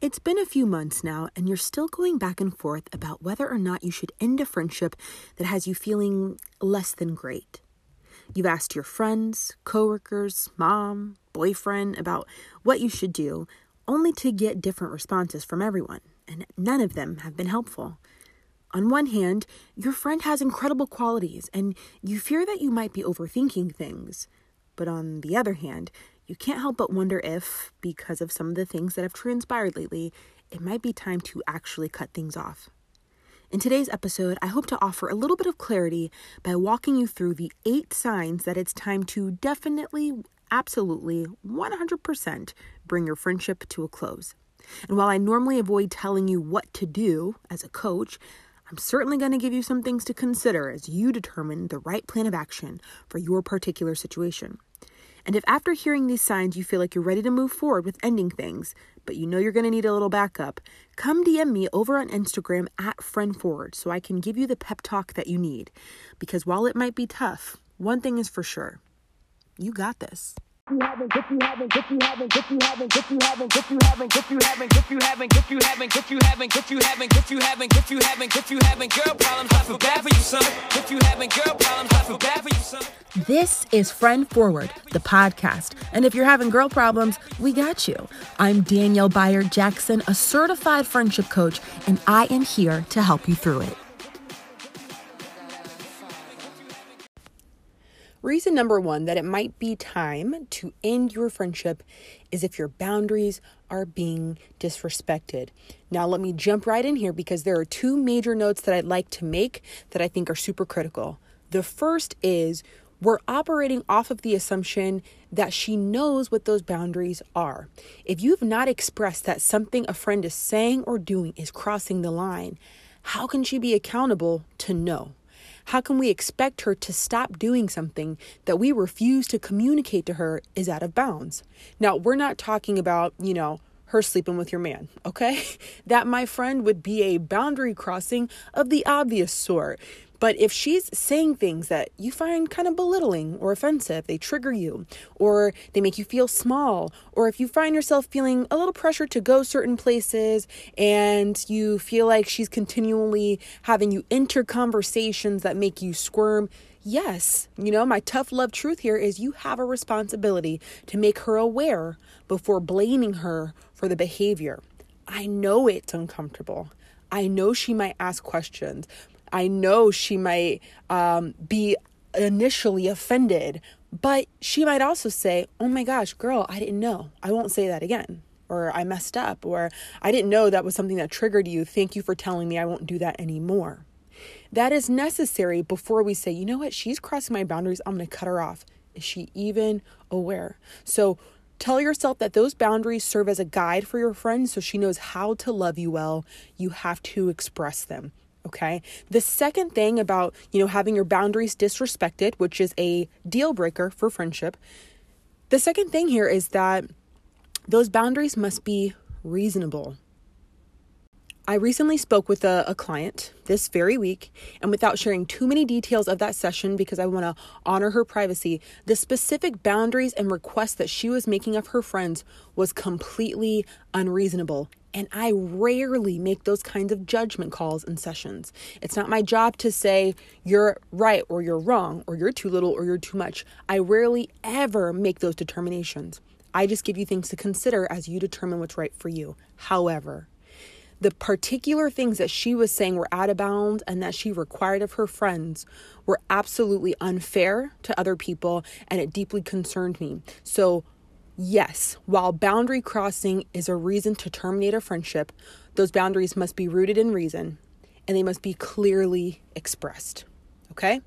It's been a few months now, and you're still going back and forth about whether or not you should end a friendship that has you feeling less than great. You've asked your friends, coworkers, mom, boyfriend about what you should do, only to get different responses from everyone, and none of them have been helpful. On one hand, your friend has incredible qualities, and you fear that you might be overthinking things. But on the other hand, you can't help but wonder if, because of some of the things that have transpired lately, it might be time to actually cut things off. In today's episode, I hope to offer a little bit of clarity by walking you through the eight signs that it's time to definitely, absolutely, 100% bring your friendship to a close. And while I normally avoid telling you what to do as a coach, I'm certainly going to give you some things to consider as you determine the right plan of action for your particular situation. And if after hearing these signs you feel like you're ready to move forward with ending things, but you know you're going to need a little backup, come DM me over on Instagram at Friend Forward so I can give you the pep talk that you need. Because while it might be tough, one thing is for sure you got this you haven't, if you haven't, if you haven't, if you haven't, if you haven't, if you haven't, if you haven't, if you haven't, if you haven't, if you haven't, if you haven't, if you haven't, if you haven't, if you haven't, girl problems, I feel bad for you, son. If you haven't, girl problems, I feel bad for you, son. This is Friend Forward, the podcast. And if you're having girl problems, we got you. I'm Danielle Bayard Jackson, a certified friendship coach, and I am here to help you through it. Reason number one that it might be time to end your friendship is if your boundaries are being disrespected. Now, let me jump right in here because there are two major notes that I'd like to make that I think are super critical. The first is we're operating off of the assumption that she knows what those boundaries are. If you've not expressed that something a friend is saying or doing is crossing the line, how can she be accountable to know? How can we expect her to stop doing something that we refuse to communicate to her is out of bounds? Now, we're not talking about, you know, her sleeping with your man, okay? That, my friend, would be a boundary crossing of the obvious sort. But if she's saying things that you find kind of belittling or offensive, they trigger you, or they make you feel small, or if you find yourself feeling a little pressure to go certain places and you feel like she's continually having you enter conversations that make you squirm, yes, you know, my tough love truth here is you have a responsibility to make her aware before blaming her for the behavior. I know it's uncomfortable. I know she might ask questions, I know she might um, be initially offended, but she might also say, Oh my gosh, girl, I didn't know. I won't say that again. Or I messed up. Or I didn't know that was something that triggered you. Thank you for telling me I won't do that anymore. That is necessary before we say, you know what, she's crossing my boundaries. I'm going to cut her off. Is she even aware? So tell yourself that those boundaries serve as a guide for your friend so she knows how to love you well. You have to express them. Okay. The second thing about, you know, having your boundaries disrespected, which is a deal breaker for friendship, the second thing here is that those boundaries must be reasonable. I recently spoke with a, a, client this very week, and without sharing too many details of that session because I want to honor her privacy, the specific boundaries and requests that she was making of her friends was completely unreasonable. And I rarely make those kinds of judgment calls in sessions. It's not my job to say you're right or you're wrong or you're too little or you're too much. I rarely ever make those determinations. I just give you things to consider as you determine what's right for you. However, the particular things that she was saying were out of bounds and that she required of her friends were absolutely unfair to other people and it deeply concerned me. So, yes, while boundary crossing is a reason to terminate a friendship, those boundaries must be rooted in reason and they must be clearly expressed. Okay?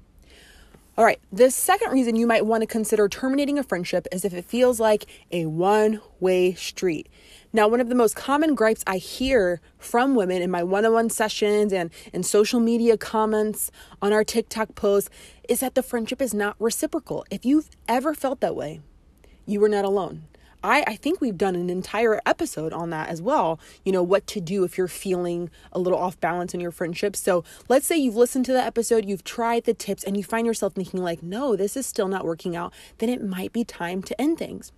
All right, the second reason you might want to consider terminating a friendship is if it feels like a one way street. Now, one of the most common gripes I hear from women in my one on one sessions and in social media comments on our TikTok posts is that the friendship is not reciprocal. If you've ever felt that way, you are not alone. I, I think we've done an entire episode on that as well. You know, what to do if you're feeling a little off balance in your friendship. So let's say you've listened to the episode, you've tried the tips, and you find yourself thinking, like, no, this is still not working out, then it might be time to end things.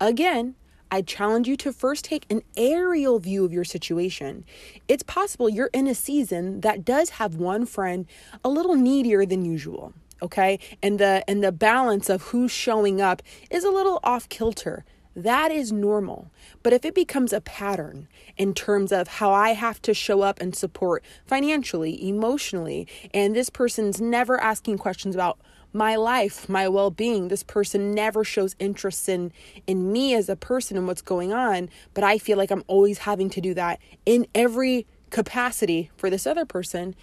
Again, I challenge you to first take an aerial view of your situation. It's possible you're in a season that does have one friend a little needier than usual, okay? And the and the balance of who's showing up is a little off kilter. That is normal. But if it becomes a pattern in terms of how I have to show up and support financially, emotionally, and this person's never asking questions about my life, my well-being. This person never shows interest in in me as a person and what's going on, but I feel like I'm always having to do that in every capacity for this other person.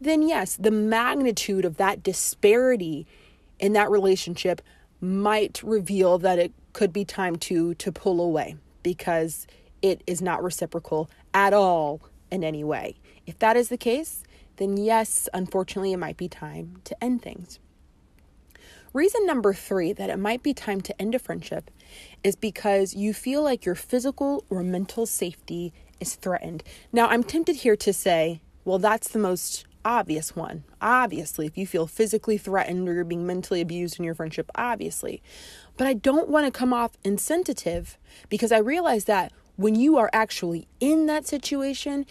Then yes, the magnitude of that disparity in that relationship might reveal that it could be time to to pull away because it is not reciprocal at all in any way. If that is the case, then yes, unfortunately, it might be time to end things. Reason number three that it might be time to end a friendship is because you feel like your physical or mental safety is threatened. Now, I'm tempted here to say, well, that's the most obvious one. Obviously, if you feel physically threatened or you're being mentally abused in your friendship, obviously. But I don't want to come off insensitive because I realize that when you are actually in that situation,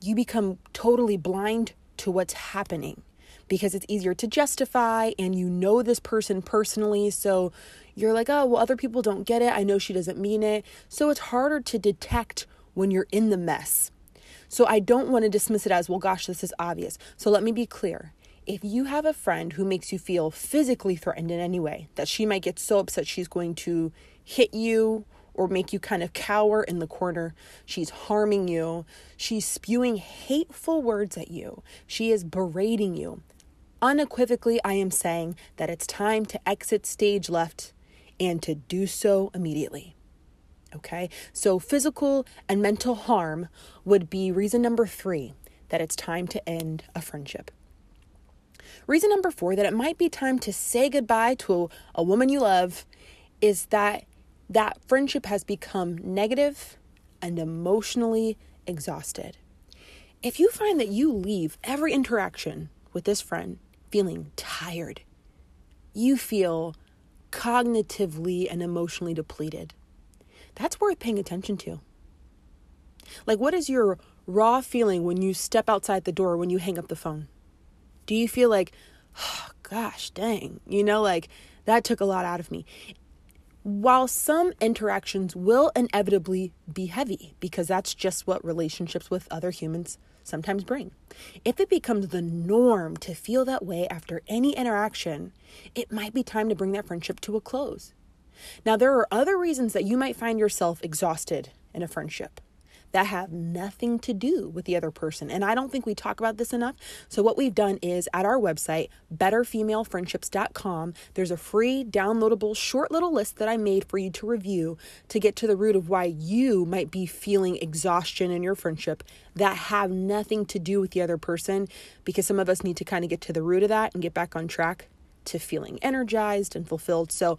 you become totally blind to what's happening because it's easier to justify and you know this person personally. So you're like, oh, well, other people don't get it. I know she doesn't mean it. So it's harder to detect when you're in the mess. So I don't want to dismiss it as, well, gosh, this is obvious. So let me be clear. If you have a friend who makes you feel physically threatened in any way, that she might get so upset she's going to hit you or make you kind of cower in the corner. She's harming you. She's spewing hateful words at you. She is berating you. Unequivocally, I am saying that it's time to exit stage left and to do so immediately. Okay, so physical and mental harm would be reason number three that it's time to end a friendship. Reason number four that it might be time to say goodbye to a, woman you love is that that friendship has become negative and emotionally exhausted. If you find that you leave every interaction with this friend feeling tired. You feel cognitively and emotionally depleted. That's worth paying attention to. Like, what is your raw feeling when you step outside the door, when you hang up the phone? Do you feel like, oh, gosh, dang, you know, like that took a lot out of me? While some interactions will inevitably be heavy, because that's just what relationships with other humans sometimes bring. If it becomes the norm to feel that way after any interaction, it might be time to bring that friendship to a close. Now, there are other reasons that you might find yourself exhausted in a friendship that have nothing to do with the other person. And I don't think we talk about this enough. So, what we've done is at our website, betterfemalefriendships.com, there's a free downloadable short little list that I made for you to review to get to the root of why you might be feeling exhaustion in your friendship that have nothing to do with the other person. Because some of us need to kind of get to the root of that and get back on track to feeling energized and fulfilled. So,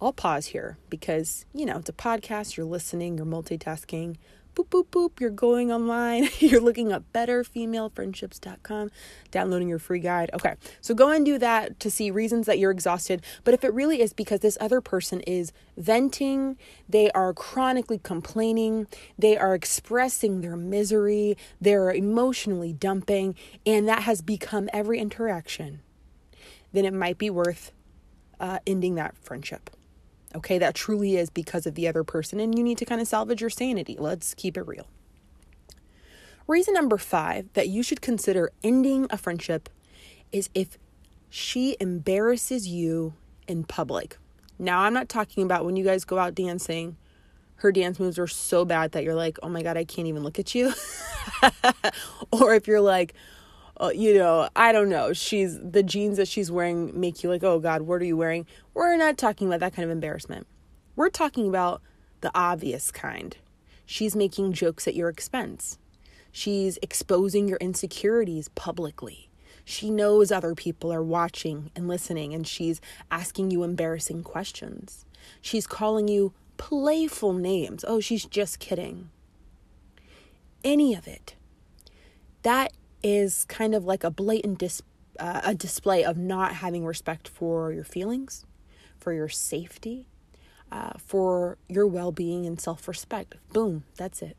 I'll pause here because, you know, it's a podcast, you're listening, you're multitasking boop, boop, boop, you're going online, you're looking up betterfemalefriendships.com, downloading your free guide. Okay, so go and do that to see reasons that you're exhausted. But if it really is because this other person is venting, they are chronically complaining, they are expressing their misery, they're emotionally dumping, and that has become every interaction, then it might be worth uh, ending that friendship. Okay, that truly is because of the other person, and you need to kind of salvage your sanity. Let's keep it real. Reason number five that you should consider ending a friendship is if she embarrasses you in public. Now, I'm not talking about when you guys go out dancing, her dance moves are so bad that you're like, oh my God, I can't even look at you. or if you're like, uh, you know, I don't know, she's the jeans that she's wearing make you like, oh God, what are you wearing? We're not talking about that kind of embarrassment. We're talking about the obvious kind. She's making jokes at your expense. She's exposing your insecurities publicly. She knows other people are watching and listening, and she's asking you embarrassing questions. She's calling you playful names. Oh, she's just kidding. Any of it. That is kind of like a blatant dis- uh, a display of not having respect for your feelings, for your safety, uh, for your well being and self respect. Boom, that's it.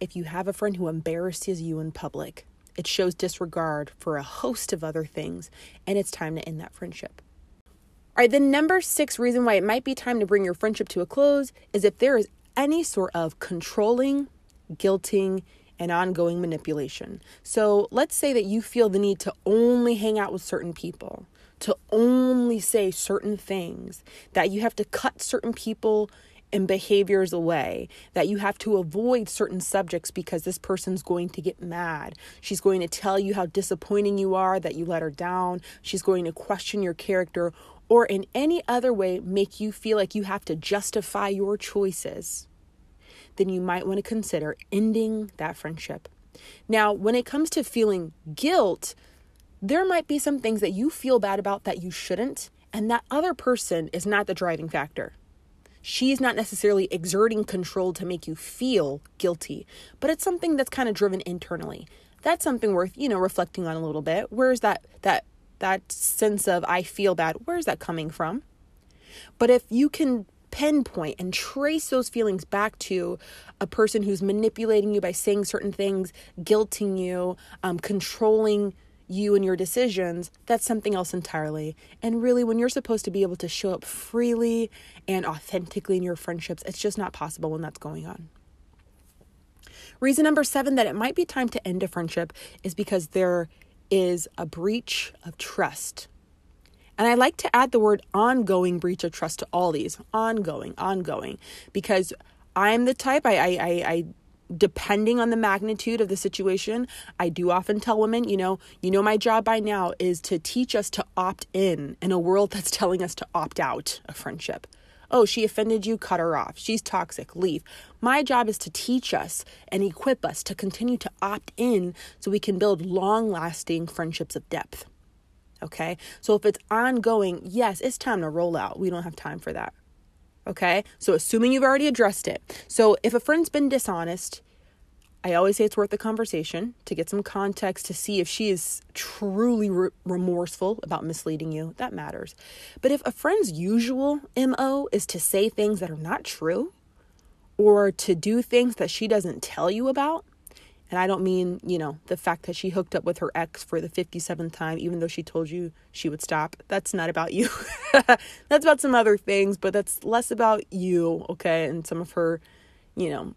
If you have a friend who embarrasses you in public, it shows disregard for a host of other things, and it's time to end that friendship. All right, the number six reason why it might be time to bring your friendship to a close is if there is any sort of controlling, guilting, and ongoing manipulation. So let's say that you feel the need to only hang out with certain people, to only say certain things, that you have to cut certain people and behaviors away, that you have to avoid certain subjects because this person's going to get mad. She's going to tell you how disappointing you are, that you let her down. She's going to question your character or in any other way make you feel like you have to justify your choices then you might want to consider ending that friendship. Now, when it comes to feeling guilt, there might be some things that you feel bad about that you shouldn't, and that other person is not the driving factor. She's not necessarily exerting control to make you feel guilty, but it's something that's kind of driven internally. That's something worth, you know, reflecting on a little bit. Where's that that that sense of I feel bad? Where's that coming from? But if you can pinpoint and trace those feelings back to a person who's manipulating you by saying certain things, guilting you, um, controlling you and your decisions, that's something else entirely. And really, when you're supposed to be able to show up freely and authentically in your friendships, it's just not possible when that's going on. Reason number seven that it might be time to end a friendship is because there is a breach of trust and I like to add the word ongoing breach of trust to all these. Ongoing, ongoing, because I'm the type, I, I, I, I depending on the magnitude of the situation i do often tell women you know you know my job by now is to teach us to opt in in a world that's telling us to opt out of friendship. Oh she offended you cut her off. She's toxic leave. My job is to teach us and equip us to continue to opt in so we can build long lasting friendships of depth Okay. So if it's ongoing, yes, it's time to roll out. We don't have time for that. Okay. So assuming you've already addressed it. So if a friend's been dishonest, I always say it's worth the conversation to get some context to see if she is truly re- remorseful about misleading you. That matters. But if a friend's usual MO is to say things that are not true or to do things that she doesn't tell you about, and I don't mean, you know, the fact that she hooked up with her ex for the 57th time, even though she told you she would stop. That's not about you. that's about some other things, but that's less about you, okay? And some of her, you know,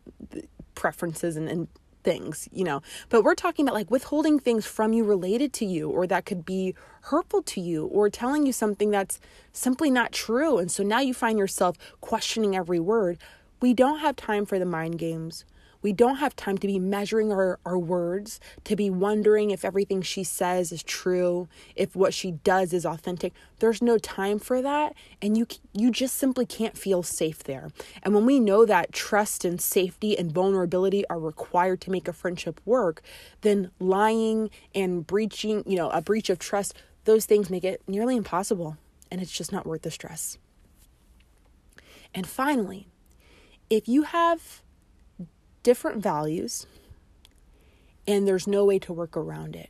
preferences and, and things, you know. But we're talking about like withholding things from you related to you, or that could be hurtful to you, or telling you something that's simply not true. And so now you find yourself questioning every word. We don't have time for the mind games. We don't have time to be measuring our, our words, to be wondering if everything she says is true, if what she does is authentic. There's no time for that, and you you just simply can't feel safe there. And when we know that trust and safety and vulnerability are required to make a friendship work, then lying and breaching, you know, a breach of trust, those things make it nearly impossible, and it's just not worth the stress. And finally, if you have different values, and there's no way to work around it.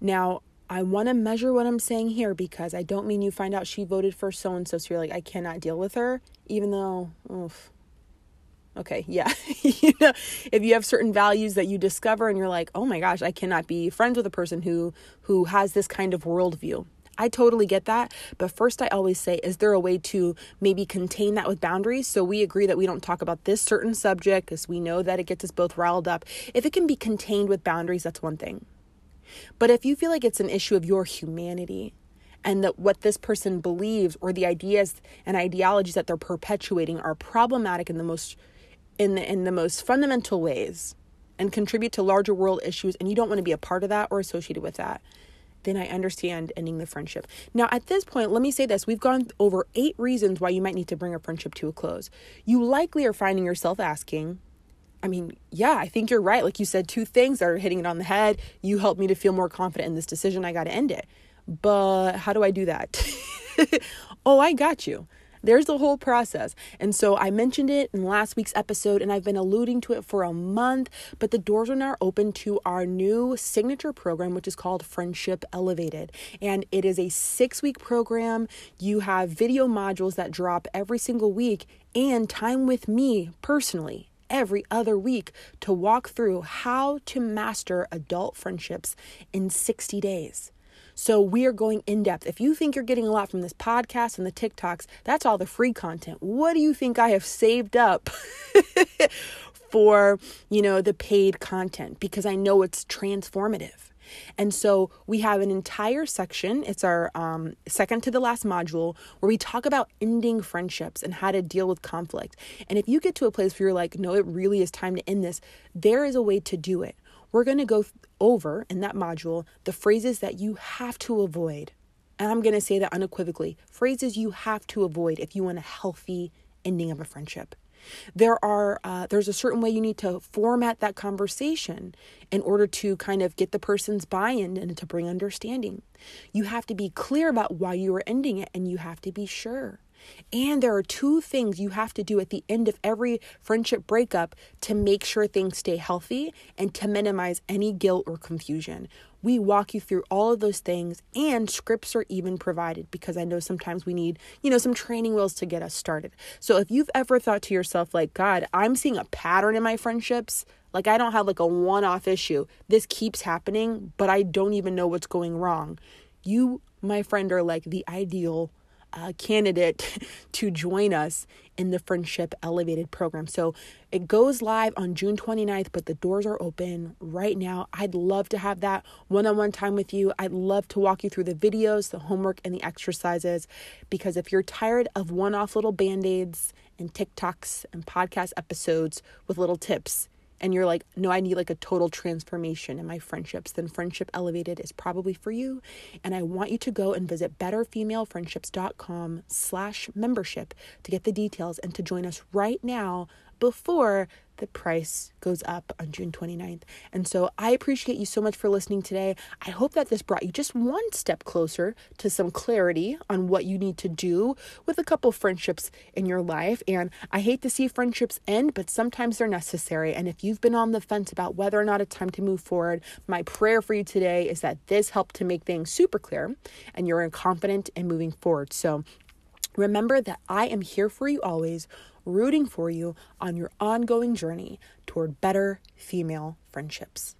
Now, I want to measure what I'm saying here because I don't mean you find out she voted for so and so, so you're like, I cannot deal with her, even though, oof. Okay, yeah. you know, if you have certain values that you discover and you're like, oh my gosh, I cannot be friends with a person who who has this kind of worldview. I totally get that. But first, I always say, is there a way to maybe contain that with boundaries? So we agree that we don't talk about this certain subject because we know that it gets us both riled up. If it can be contained with boundaries, that's one thing. But if you feel like it's an issue of your humanity, and that what this person believes or the ideas and ideologies that they're perpetuating are problematic in the most in the, in the most fundamental ways and contribute to larger world issues and you don't want to be a part of that or associated with that then I understand ending the friendship. Now, at this point, let me say this we've gone over eight reasons why you might need to bring a friendship to a close. You likely are finding yourself asking, I mean, yeah, I think you're right. Like you said, two things are hitting it on the head. You helped me to feel more confident in this decision. I got to end it. But how do I do that? oh, I got you. There's the whole process. And so I mentioned it in last week's episode, and I've been alluding to it for a month, but the doors are now open to our new signature program, which is called Friendship Elevated. And it is a six week program. You have video modules that drop every single week and time with me personally every other week to walk through how to master adult friendships in 60 days. So we are going in depth. If you think you're getting a lot from this podcast and the TikToks, that's all the free content. What do you think I have saved up for, you know, the paid content because I know it's transformative. And so we have an entire section, it's our um, second to the last module, where we talk about ending friendships and how to deal with conflict. And if you get to a place where you're like, no, it really is time to end this, there is a way to do it. We're going to go over in that module the phrases that you have to avoid. And I'm going to say that unequivocally phrases you have to avoid if you want a healthy ending of a friendship. There are uh, there's a certain way you need to format that conversation in order to kind of get the person's buy-in and to bring understanding. You have to be clear about why you are ending it, and you have to be sure. And there are two things you have to do at the end of every friendship breakup to make sure things stay healthy and to minimize any guilt or confusion. We walk you through all of those things, and scripts are even provided because I know sometimes we need, you know, some training wheels to get us started. So if you've ever thought to yourself, like, God, I'm seeing a pattern in my friendships, like I don't have like a one off issue, this keeps happening, but I don't even know what's going wrong. You, my friend, are like the ideal candidate to join us in the Friendship Elevated program. So it goes live on June 29th, but the doors are open right now. I'd love to have that one on one time with you. I'd love to walk you through the videos, the homework, and the exercises because if you're tired of one off little band aids and TikToks and podcast episodes with little tips, and you're like, no, I need like a total transformation in my friendships, then Friendship Elevated is probably for you. And I want you to go and visit betterfemalefriendships.com slash membership to get the details and to join us right now before the price goes up on June 29th. And so I appreciate you so much for listening today. I hope that this brought you just one step closer to some clarity on what you need to do with a couple friendships in your life. And I hate to see friendships end, but sometimes they're necessary. And if you've been on the fence about whether or not it's time to move forward, my prayer for you today is that this helped to make things super clear and you're confident in moving forward. So remember that I am here for you always rooting for you on your ongoing journey toward better female friendships.